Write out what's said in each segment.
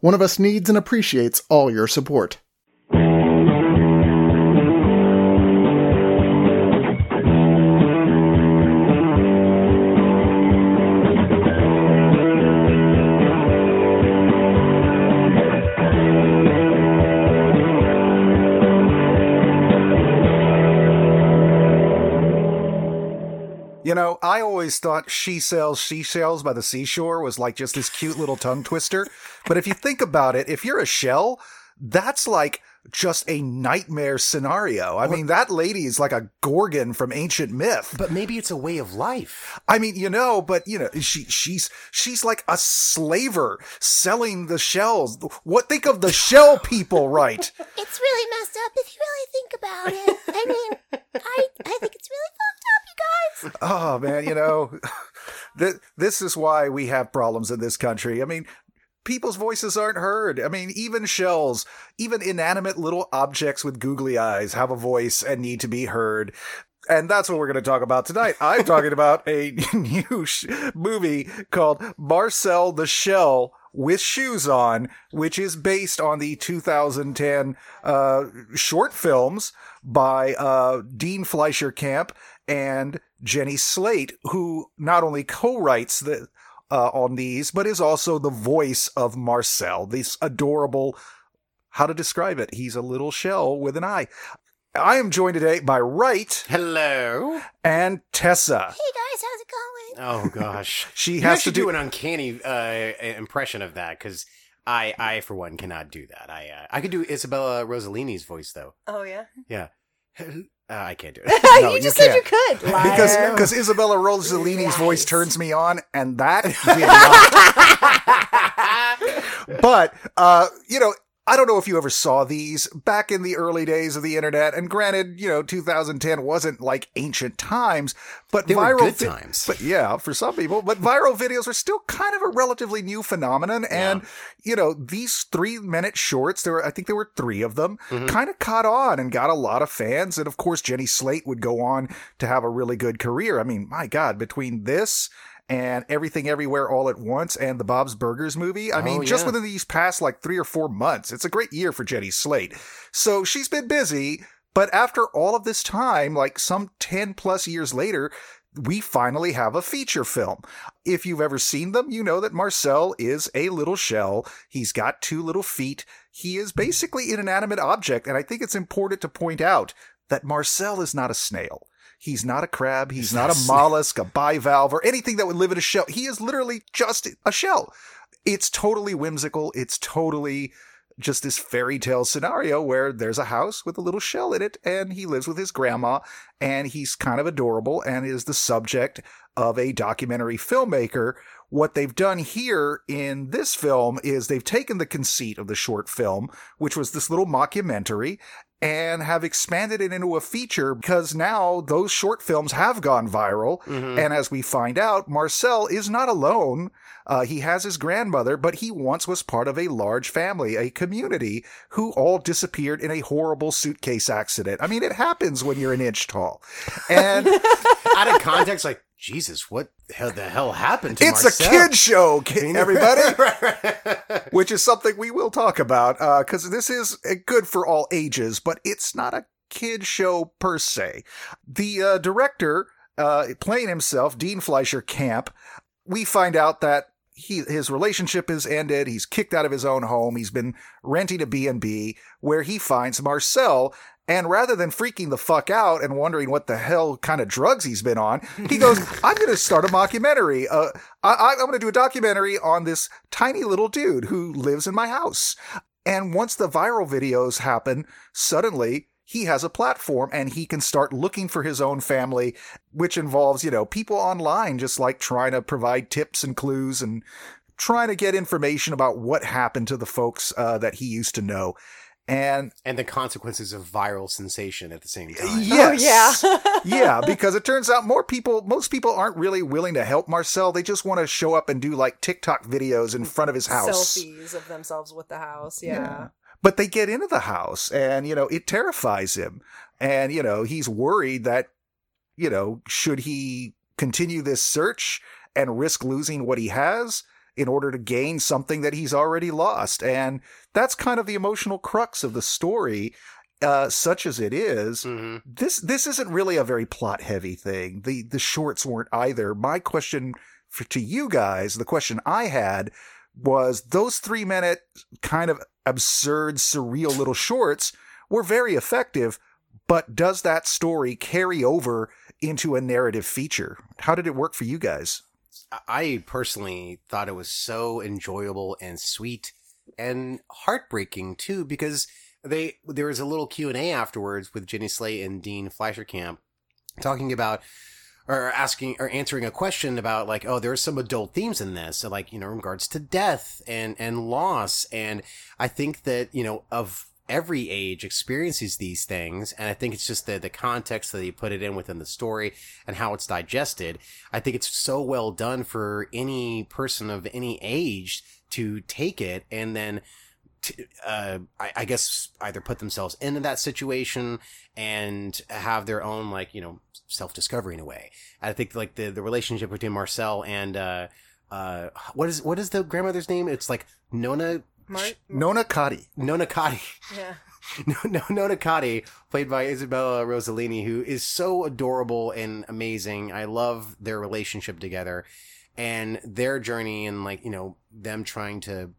One of Us needs and appreciates all your support. You know, I always thought She Sells Seashells by the Seashore was like just this cute little tongue twister. But if you think about it, if you're a shell, that's like just a nightmare scenario. I mean, that lady is like a gorgon from ancient myth. But maybe it's a way of life. I mean, you know, but you know, she she's she's like a slaver selling the shells. What think of the shell people, right? It's really messed up if you really think about it. I mean, I I think it's really fucked up, you guys. Oh man, you know, th- this is why we have problems in this country. I mean, people's voices aren't heard. I mean, even shells, even inanimate little objects with googly eyes have a voice and need to be heard. And that's what we're going to talk about tonight. I'm talking about a new sh- movie called Marcel the Shell with Shoes On, which is based on the 2010 uh, short films by uh, Dean Fleischer Camp and Jenny Slate, who not only co-writes the uh, on these, but is also the voice of Marcel, this adorable. How to describe it? He's a little shell with an eye. I am joined today by Wright Hello. and Tessa. Hey guys, how's it going? Oh gosh. She You has to do do an uncanny uh, impression of that because I, I for one, cannot do that. I, uh, I could do Isabella Rossellini's voice though. Oh yeah. Yeah. Uh, I can't do it. No, you you just said you could. Liar. because because Isabella Rossellini's voice turns me on, and that did not. but uh, you know, I don't know if you ever saw these back in the early days of the internet. And granted, you know, 2010 wasn't like ancient times, but They were viral good vi- times. But yeah, for some people, but viral videos are still kind of a relatively new phenomenon. And you know, these three minute shorts, there were, I think there were three of them, Mm-hmm. kind of caught on and got a lot of fans. And of course, Jenny Slate would go on to have a really good career. I mean, my God, between this and Everything Everywhere All at Once and the Bob's Burgers movie, I mean, Oh, just within these past like three or four months, it's a great year for Jenny Slate. So she's been busy. But after all of this time, like some 10 plus years later, we finally have a feature film. If you've ever seen them, you know that Marcel is a little shell. He's got two little feet. He is basically an inanimate object. And I think it's important to point out that Marcel is not a snail. He's not a crab. He's, not, a mollusk, a bivalve, or anything that would live in a shell. He is literally just a shell. It's totally whimsical. It's totally just this fairy tale scenario where there's a house with a little shell in it and he lives with his grandma and he's kind of adorable and is the subject of a documentary filmmaker. What they've done here in this film is they've taken the conceit of the short film, which was this little mockumentary, and have expanded it into a feature because now those short films have gone viral. And as we find out, Marcel is not alone. Uh, he has his grandmother, but he once was part of a large family, a community who all disappeared in a horrible suitcase accident. I mean, it happens when you're an inch tall. And Out of context, like Jesus, what the hell, happened to me? it's Marcel? a kid show, everybody. which is something we will talk about because this is uh, good for all ages, but it's not a kid show per se. The uh, director, uh, playing himself, Dean Fleischer Camp, we find out that he his relationship is ended. He's kicked out of his own home. He's been renting a B&B where he finds Marcel. And rather than freaking the fuck out and wondering what the hell kind of drugs he's been on, he goes, I'm going to start a mockumentary. Uh, I, I'm going to do a documentary on this tiny little dude who lives in my house. And once the viral videos happen, suddenly he has a platform and he can start looking for his own family, which involves, you know, people online just like trying to provide tips and clues and trying to get information about what happened to the folks uh, that he used to know. And and the consequences of viral sensation at the same time. yes, Oh, yeah. yeah, because it turns out more people, most people aren't really willing to help Marcel. They just want to show up and do like TikTok videos in front of his house. Selfies of themselves with the house. Yeah. But they get into the house and, you know, it terrifies him. And, you know, he's worried that, you know, should he continue this search and risk losing what he has in order to gain something that he's already lost? And that's kind of the emotional crux of the story, uh, such as it is hmm this this isn't really a very plot heavy thing. The the shorts weren't either. My question for, to you guys, the question I had was those 3 minute kind of absurd surreal little shorts were very effective, but does that story carry over into a narrative feature? How did it work for you guys? I personally thought it was so enjoyable and sweet and heartbreaking too because they there was a little Q&A afterwards with Jenny Slate and Dean Fleischer Camp talking about or asking or answering a question about like oh there are some adult themes in this so like you know in regards to death and and loss. And I think that you know of every age experiences these things and i think it's just the the context that you put it in within the story and how it's digested i think it's so well done for any person of any age to take it and then to, uh, I, I guess either put themselves into that situation and have their own like you know self discovery in a way. I think like the the relationship between Marcel and uh uh what is what is the grandmother's name? It's like Nona Mar- Nona Kadi. Nona Kadi. yeah. no, no, Nona Kadi, played by Isabella Rossellini, who is so adorable and amazing. I love their relationship together and their journey and like, you know, them trying to,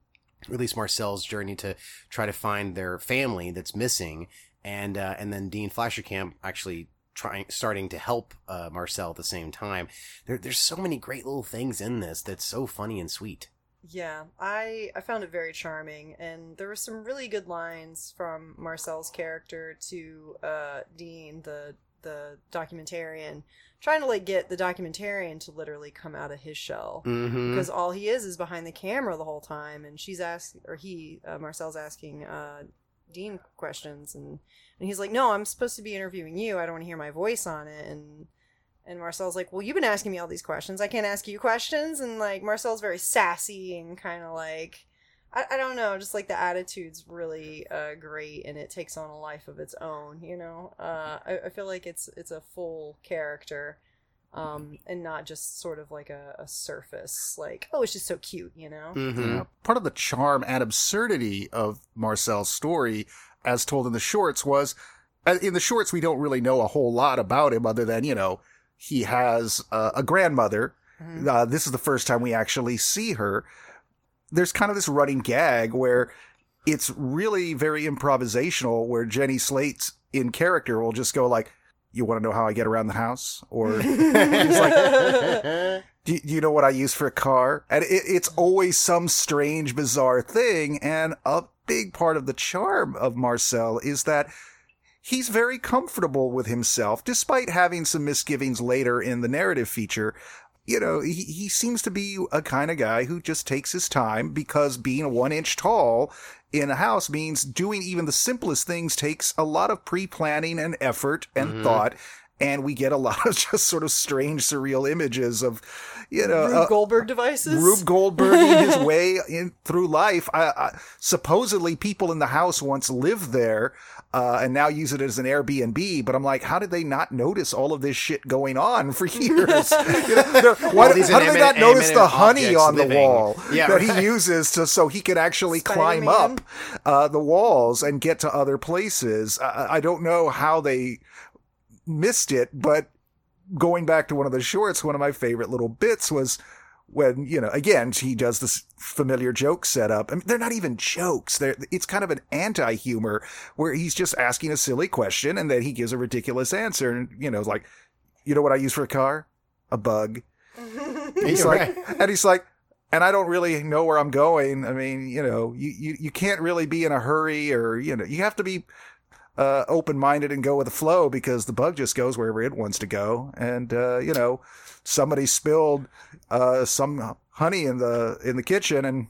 at least Marcel's journey to try to find their family that's missing. And, uh, and then Dean Fleischer Camp actually trying, starting to help, uh, Marcel at the same time. There, there's so many great little things in this that's so funny and sweet. Yeah, I I found it very charming, and there were some really good lines from Marcel's character to uh, Dean, the the documentarian, trying to like get the documentarian to literally come out of his shell Mm-hmm. because all he is is behind the camera the whole time, and she's asking or he uh, Marcel's asking uh, Dean questions, and and he's like, no, I'm supposed to be interviewing you. I don't want to hear my voice on it, and and Marcel's like, well, you've been asking me all these questions. I can't ask you questions. And like, Marcel's very sassy and kind of like, I, I don't know, just like the attitude's really uh, great and it takes on a life of its own, you know? Uh, I, I feel like it's it's a full character um, and not just sort of like a, a surface, like, oh, it's just so cute, you know? Mm-hmm. Uh, part of the charm and absurdity of Marcel's story, as told in the shorts, was uh, in the shorts we don't really know a whole lot about him other than you know he has uh, a grandmother. Mhm. Uh, this is the first time we actually see her. There's kind of this running gag where it's really very improvisational, where Jenny Slate's in character will just go like, "You want to know how I get around the house?" or He's like, do, do you know what I use for a car? And it, it's always some strange, bizarre thing. And a big part of the charm of Marcel is that he's very comfortable with himself, despite having some misgivings later in the narrative feature. You know, he, he seems to be a kind of guy who just takes his time because being one inch tall in a house means doing even the simplest things takes a lot of pre planning and effort and Mhm. thought. And we get a lot of just sort of strange, surreal images of, you know, Rube uh, Goldberg devices? Rube Goldberging his way in through life. I, I, supposedly, people in the house once lived there, uh, and now use it as an Airbnb. But I'm like, how did they not notice all of this shit going on for years? You know, why, how did they not notice the honey on the living. wall Yeah, that right. he uses to so he can actually climb Spider-Man. up uh, the walls and get to other places? I, I don't know how they missed it, but going back to one of the shorts, one of my favorite little bits was when you know again he does this familiar joke setup. I mean, they're not even jokes. They're it's kind of an anti-humor where he's just asking a silly question and then he gives a ridiculous answer. And you know, like, you know what I use for a car? A bug. He's like, right. and he's like, and I don't really know where I'm going. I mean, you know, you, you, you can't really be in a hurry or, you know, you have to be uh, open minded and go with the flow because the bug just goes wherever it wants to go. And uh, you know, somebody spilled uh, some honey in the in the kitchen, and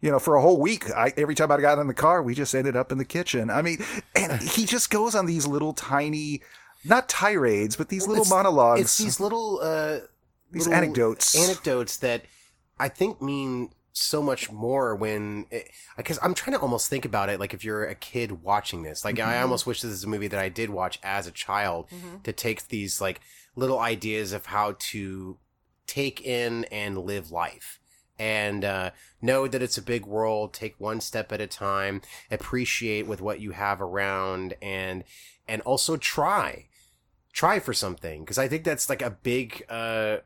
you know, for a whole week, I, every time I got in the car, we just ended up in the kitchen. I mean, and he just goes on these little tiny, not tirades, but these little It's- monologues. It's these little uh, These little anecdotes. anecdotes that I think mean so much more when because I'm trying to almost think about it like if you're a kid watching this like Mm-hmm. I almost wish this is a movie that I did watch as a child to take these like little ideas of how to take in and live life. And uh, know that it's a big world. Take one step at a time. Appreciate with what you have around and and also try. Try for something. Because I think that's like a big uh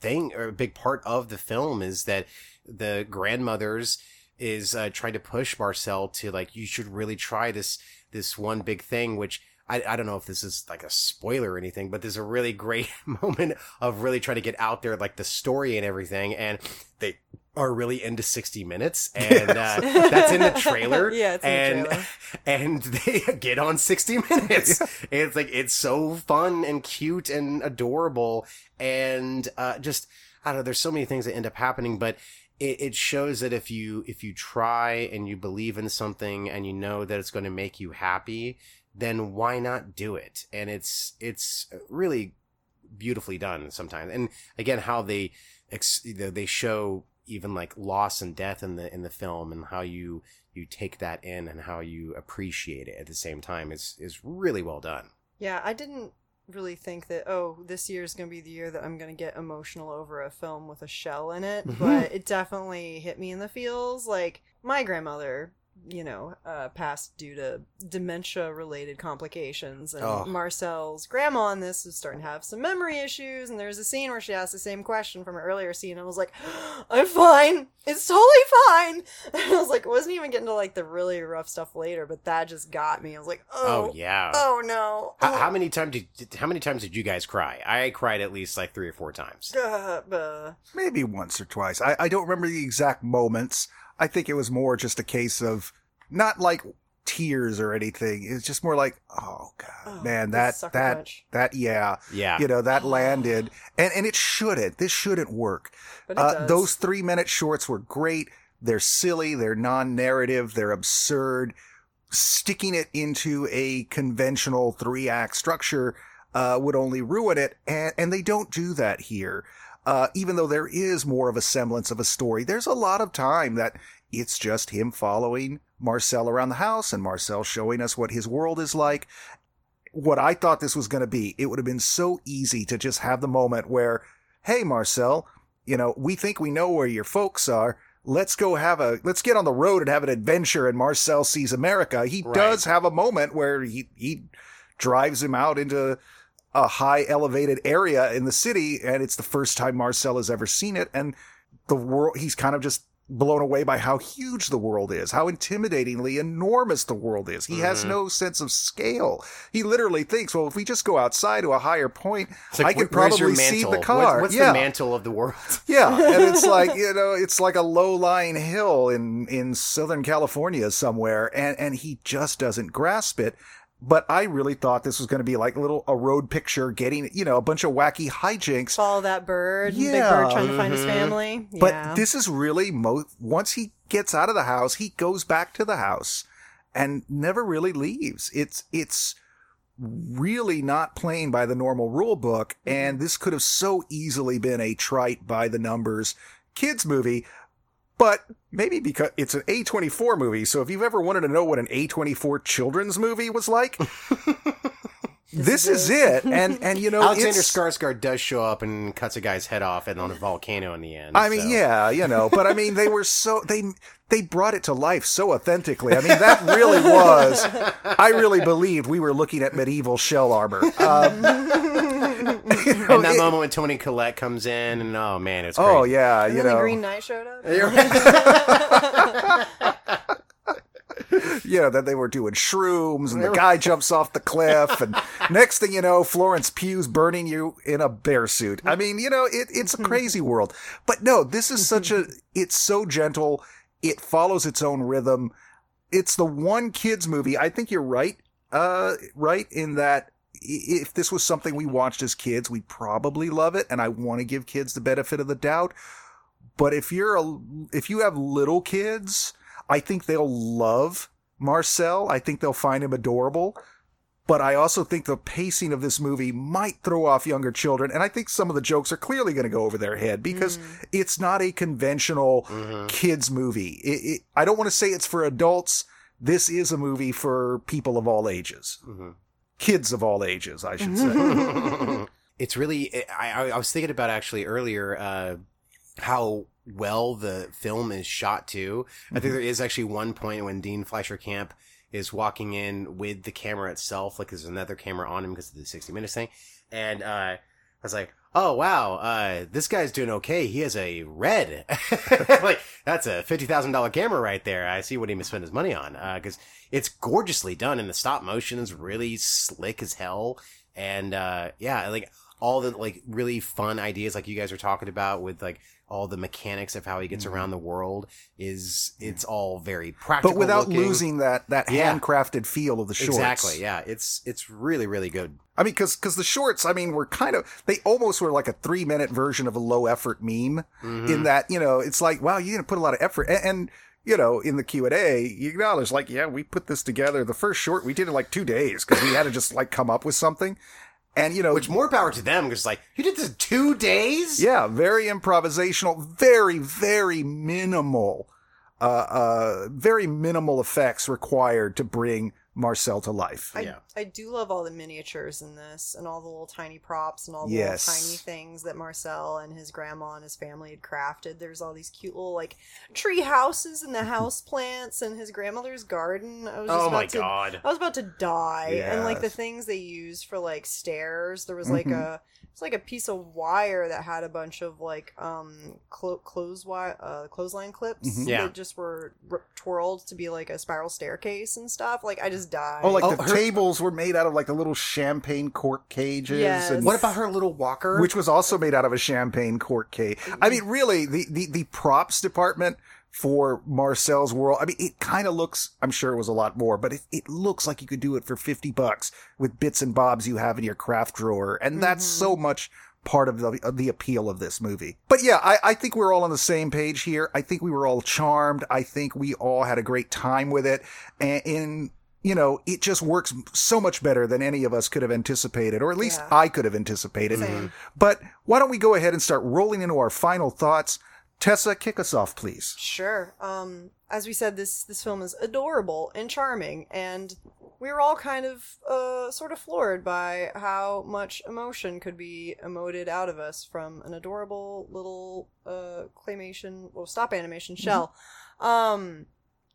thing or a big part of the film is that the grandmothers is uh, trying to push Marcel to like you should really try this this one big thing which I, I don't know if this is like a spoiler or anything but there's a really great moment of really trying to get out there like the story and everything and they are really into 60 minutes and uh, that's in the trailer Yeah, it's and trailer. and they get on 60 minutes. It's like it's so fun and cute and adorable and uh, just i don't know there's so many things that end up happening but it, it shows that if you if you try and you believe in something and you know that it's going to make you happy then why not do it? And it's it's really beautifully done sometimes. And again how they ex- they show even like loss and death in the in the film and how you you take that in and how you appreciate it at the same time is is really well done. Yeah, I didn't really think that oh this year is going to be the year that i'm going to get emotional over a film with a shell in it but it definitely hit me in the feels. Like my grandmother you know uh, passed due to dementia related complications. And Oh. marcel's grandma in this is starting to have some memory issues. And there's a scene where she asked the same question from an earlier scene. And I was like i'm fine. It's totally fine. I was like wasn't even getting to like the really rough stuff later but that just got me. I was like oh, oh yeah. oh no. How, oh. how many times did how many times did you guys cry? I cried at least like three or four times. Uh, uh, maybe once or twice. I, I don't remember the exact moments. I think it was more just a case of not like tears or anything. It's just more like, oh god, Oh, man, that that punch. that yeah, yeah you know that landed, and and it shouldn't. This shouldn't work. but it Uh, does. those three minute shorts were great. They're silly. They're non narrative. They're absurd. Sticking it into a conventional three act structure uh, would only ruin it, and, and they don't do that here. Uh, even though there is more of a semblance of a story, there's a lot of time that it's just him following Marcel around the house and Marcel showing us what his world is like. What I thought this was going to be, it would have been so easy to just have the moment where, hey, Marcel, you know, we think we know where your folks are. Let's go have a, let's get on the road and have an adventure. And Marcel sees America. He Right. does have a moment where he, he drives him out into a high elevated area in the city. And it's the first time Marcel has ever seen it. And the world, he's kind of just blown away by how huge the world is, how intimidatingly enormous the world is. He has Mhm. no sense of scale. He literally thinks, well, if we just go outside to a higher point, like, I could where- where's your probably see the car. What's, what's yeah. the mantle of the world? Yeah, and it's like you know, it's like a low-lying hill in in Southern California somewhere, and and he just doesn't grasp it. But I really thought this was going to be like a little a road picture, getting you know a bunch of wacky hijinks. follow that bird. Big Yeah. bird trying to find his Mhm. family. But yeah. this is really mo- once he gets out of the house, he goes back to the house and never really leaves. It's it's really not playing by the normal rule book, and this could have so easily been a trite by the numbers kids movie. But maybe because it's an A24 movie, so if you've ever wanted to know what an A24 children's movie was like, this is it. And and you know, Alexander it's, Skarsgård does show up and cuts a guy's head off and on a volcano in the end. I mean, so- yeah, you know, but I mean, they were so they they brought it to life so authentically. I mean, that really was. I really believed we were looking at medieval shell armor. Um, you know, And that it- moment when Toni Collette comes in, and oh man, it's oh great. yeah, and you then know, the Green Knight showed up. you know that they were doing shrooms, and the guy jumps off the cliff, and next thing you know, Florence Pugh's burning you in a bear suit. I mean, you know, it, it's a crazy world. But no, this is such a. It's so gentle. It follows its own rhythm. It's the one kids movie. I think you're right. uh, right? In that i- if this was something we watched as kids, we'd probably love it, and I want to give kids the benefit of the doubt. But if you're a, if you have little kids, I think they'll love Marcel. I think they'll find him adorable. But I also think the pacing of this movie might throw off younger children, and I think some of the jokes are clearly going to go over their head because it's not a conventional Mhm. kids movie. It, it, I don't want to say it's for adults. This is a movie for people of all ages, Mhm. Kids of all ages, I should say. it's really I, I, was thinking about actually earlier uh, how well the film is shot too. I think there is actually one point when Dean Fleischer Camp is walking in with the camera itself, like there's another camera on him because of the 60 minutes thing, and uh, I was like. Oh wow, uh, this guy's doing okay. He has a red, like that's a fifty thousand dollar camera right there. I see what he must spend his money on because it's gorgeously done, and the stop motion is really slick as hell. And uh, yeah, like all the like really fun ideas like you guys are talking about with like all the mechanics of how he gets around the world is it's all very practical but without looking. losing that that Yeah. handcrafted feel of the shorts. exactly yeah it's it's really really good I mean, because because the shorts, I mean, were kind of they almost were like a three minute version of a low effort meme. Mhm. In that, you know, it's like, wow, you're gonna put a lot of effort, and, and you know, in the Q and A, you acknowledge like, yeah, we put this together. The first short we did in like two days because we had to just like come up with something, and you know, which more power to them because like you did this in two days? Yeah, very improvisational, very, very minimal, uh, uh, very minimal effects required to bring Marcel to life. I, Yeah. I do love all the miniatures in this and all the little tiny props and all the Yes. little tiny things that Marcel and his grandma and his family had crafted. There's all these cute little like tree houses and the house plants and his grandmother's garden. I was just oh about my to, god I was about to die. And like the things they used for like stairs, there was like Mhm. a it's like a piece of wire that had a bunch of like um clo- clothes wire uh clothesline clips Mhm. Yeah. that just were r- twirled to be like a spiral staircase and stuff. Like I just died. Oh, like Oh, the her- tables were made out of like the little champagne cork cages. Yes. And what about her little walker which was also made out of a champagne cork cage. I mean, mm-hmm. really, the, the, the props department for Marcel's world, I mean, it kind of looks, I'm sure it was a lot more, but it, it looks like you could do it for 50 bucks with bits and bobs you have in your craft drawer. And that's mm-hmm. so much part of the, of the appeal of this movie. But yeah, I, I think we're all on the same page here. I think we were all charmed. I think we all had a great time with it. And in, you know, it just works so much better than any of us could have anticipated, or at least Yeah. I could have anticipated. Same. But why don't we go ahead and start rolling into our final thoughts? Tessa, kick us off, please. Sure. Um, as we said, this this film is adorable and charming, and we were all kind of uh, sort of floored by how much emotion could be emoted out of us from an adorable little uh, claymation, well, stop animation shell. Um,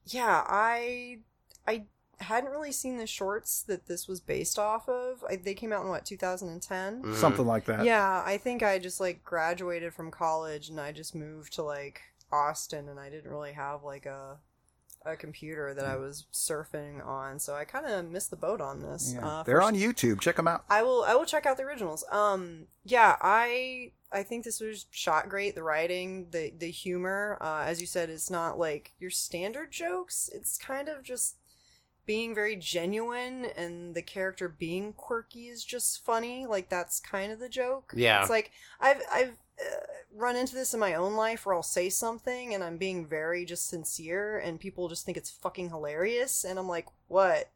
yeah, I I hadn't really seen the shorts that this was based off of. I, they came out in what 2010. Mhm. Something like that. Yeah, I think I just like graduated from college and I just moved to like Austin and I didn't really have like a a computer that I was surfing on, so I kind of missed the boat on this. Yeah. Uh, They're on YouTube. Check them out. I will I will check out the originals. Um yeah, I I think this was shot great. The writing, the the humor, uh, as you said, it's not like your standard jokes. It's kind of just being very genuine and the character being quirky is just funny. Like that's kind of the joke. Yeah. It's like I've I've uh, run into this in my own life where I'll say something and I'm being very just sincere and people just think it's fucking hilarious and I'm like, "What?"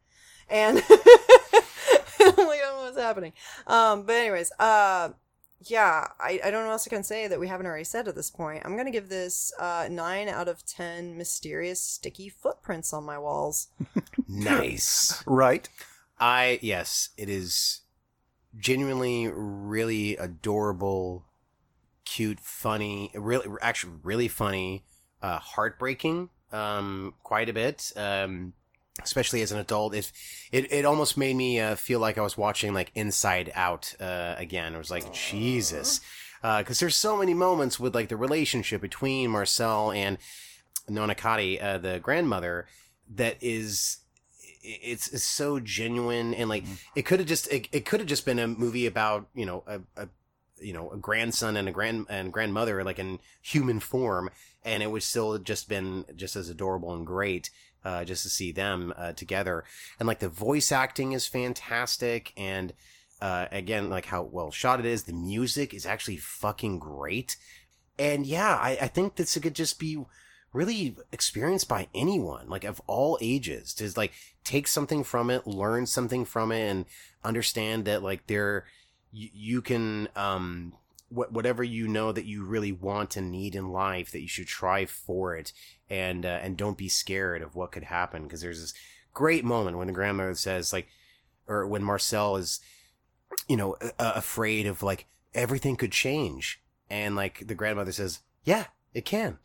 And I'm like, I don't know what's happening. Um, but anyways, uh, yeah, I, I don't know what else I can say that we haven't already said at this point. I'm gonna give this uh, nine out of ten mysterious sticky footprints on my walls. nice Right. I yes, it is genuinely really adorable, cute, funny, really actually really funny, uh heartbreaking um quite a bit. Um especially as an adult it it, it almost made me uh, feel like I was watching like Inside Out uh again. It was like Jesus. Uh cuz there's so many moments with like the relationship between Marcel and Nonakati, uh, the grandmother, that is it's, it's so genuine and like it could have just it, it could have just been a movie about you know a, a you know a grandson and a grand and grandmother like in human form and it would still have just been just as adorable and great uh, just to see them uh, together. And like the voice acting is fantastic, and uh, again, like how well shot it is. The music is actually fucking great, and yeah, I, I think this could just be really experienced by anyone, like of all ages, to like take something from it, learn something from it, and understand that like there, you, you can um wh- whatever you know that you really want and need in life that you should try for it and uh, and don't be scared of what could happen because there's this great moment when the grandmother says like or when Marcel is you know uh, afraid of like everything could change and like the grandmother says yeah it can.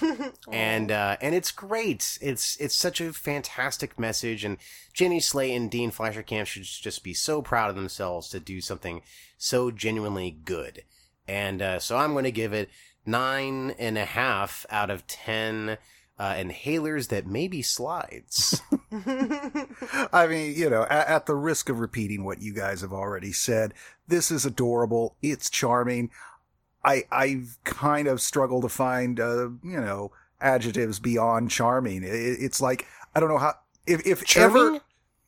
And uh and it's great. It's it's such a fantastic message and jenny slate and dean fleischer camp should just be so proud of themselves to do something so genuinely good. And uh, so i'm going to give it nine and a half out of ten uh, inhalers that maybe slides I mean, you know, at, at the risk of repeating what you guys have already said, this is adorable. It's charming. I I've kind of struggled to find uh, you know adjectives beyond charming. It, it's like I don't know how if if Charming? ever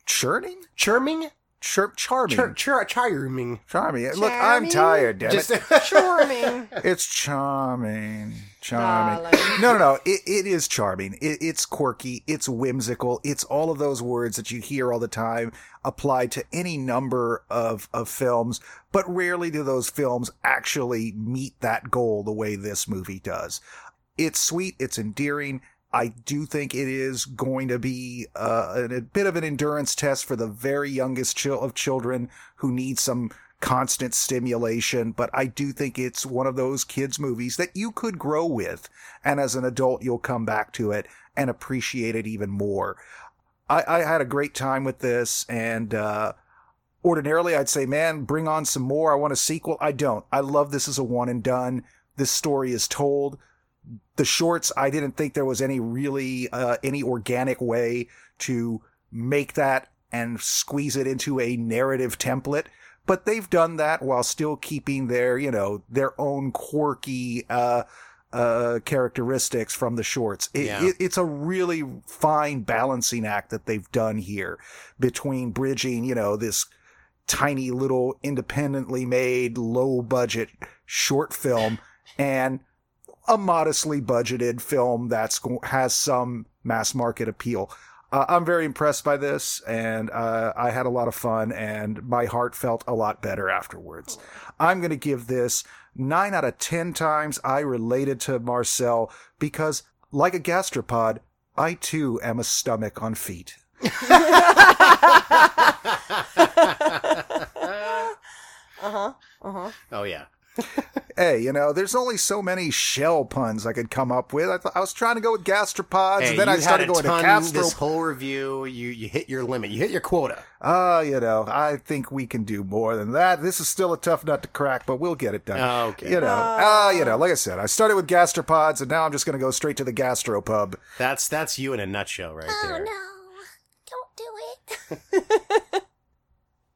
churning charming Chir- charming Char- char- charming charming. Look, I'm Charming? tired. Damn just it. Charming. It's charming, charming. Ah, Darling. No, no, no. It, it is charming. It, it's quirky. It's whimsical. It's all of those words that you hear all the time applied to any number of, of films, but rarely do those films actually meet that goal the way this movie does. It's sweet. It's endearing. I do think it is going to be uh, a, bit of an endurance test for the very youngest of children who need some constant stimulation, but I do think it's one of those kids' movies that you could grow with. And as an adult, you'll come back to it and appreciate it even more. I, I had a great time with this, and uh, ordinarily I'd say, man, bring on some more. I want a sequel. I don't. I love this as a one and done. This story is told. The shorts, I didn't think there was any really uh, any organic way to make that and squeeze it into a narrative template but they've done that while still keeping their, you know, their own quirky uh, uh, characteristics from the shorts. It, Yeah. it, it's a really fine balancing act that they've done here between bridging, you know, this tiny little independently made, low budget short film and a modestly budgeted film that's has some mass market appeal. Uh, I'm very impressed by this, and uh, I had a lot of fun, and my heart felt a lot better afterwards. I'm going to give this nine out of ten times I related to Marcel because, like a gastropod, I too am a stomach on feet. Uh huh. Uh huh. oh yeah Hey, you know, there's only so many shell puns I could come up with. I, th- I was trying to go with gastropods, Hey, and then I started had a going to ton gastro. this whole review you you hit your limit you hit your quota Ah, you know, I think we can do more than that. This is still a tough nut to crack, but we'll get it done. Oh, okay. You know, ah, you know, like I said, I started with gastropods, and now I'm just going to go straight to the gastropub. that's that's you in a nutshell right Oh there no. Don't do it.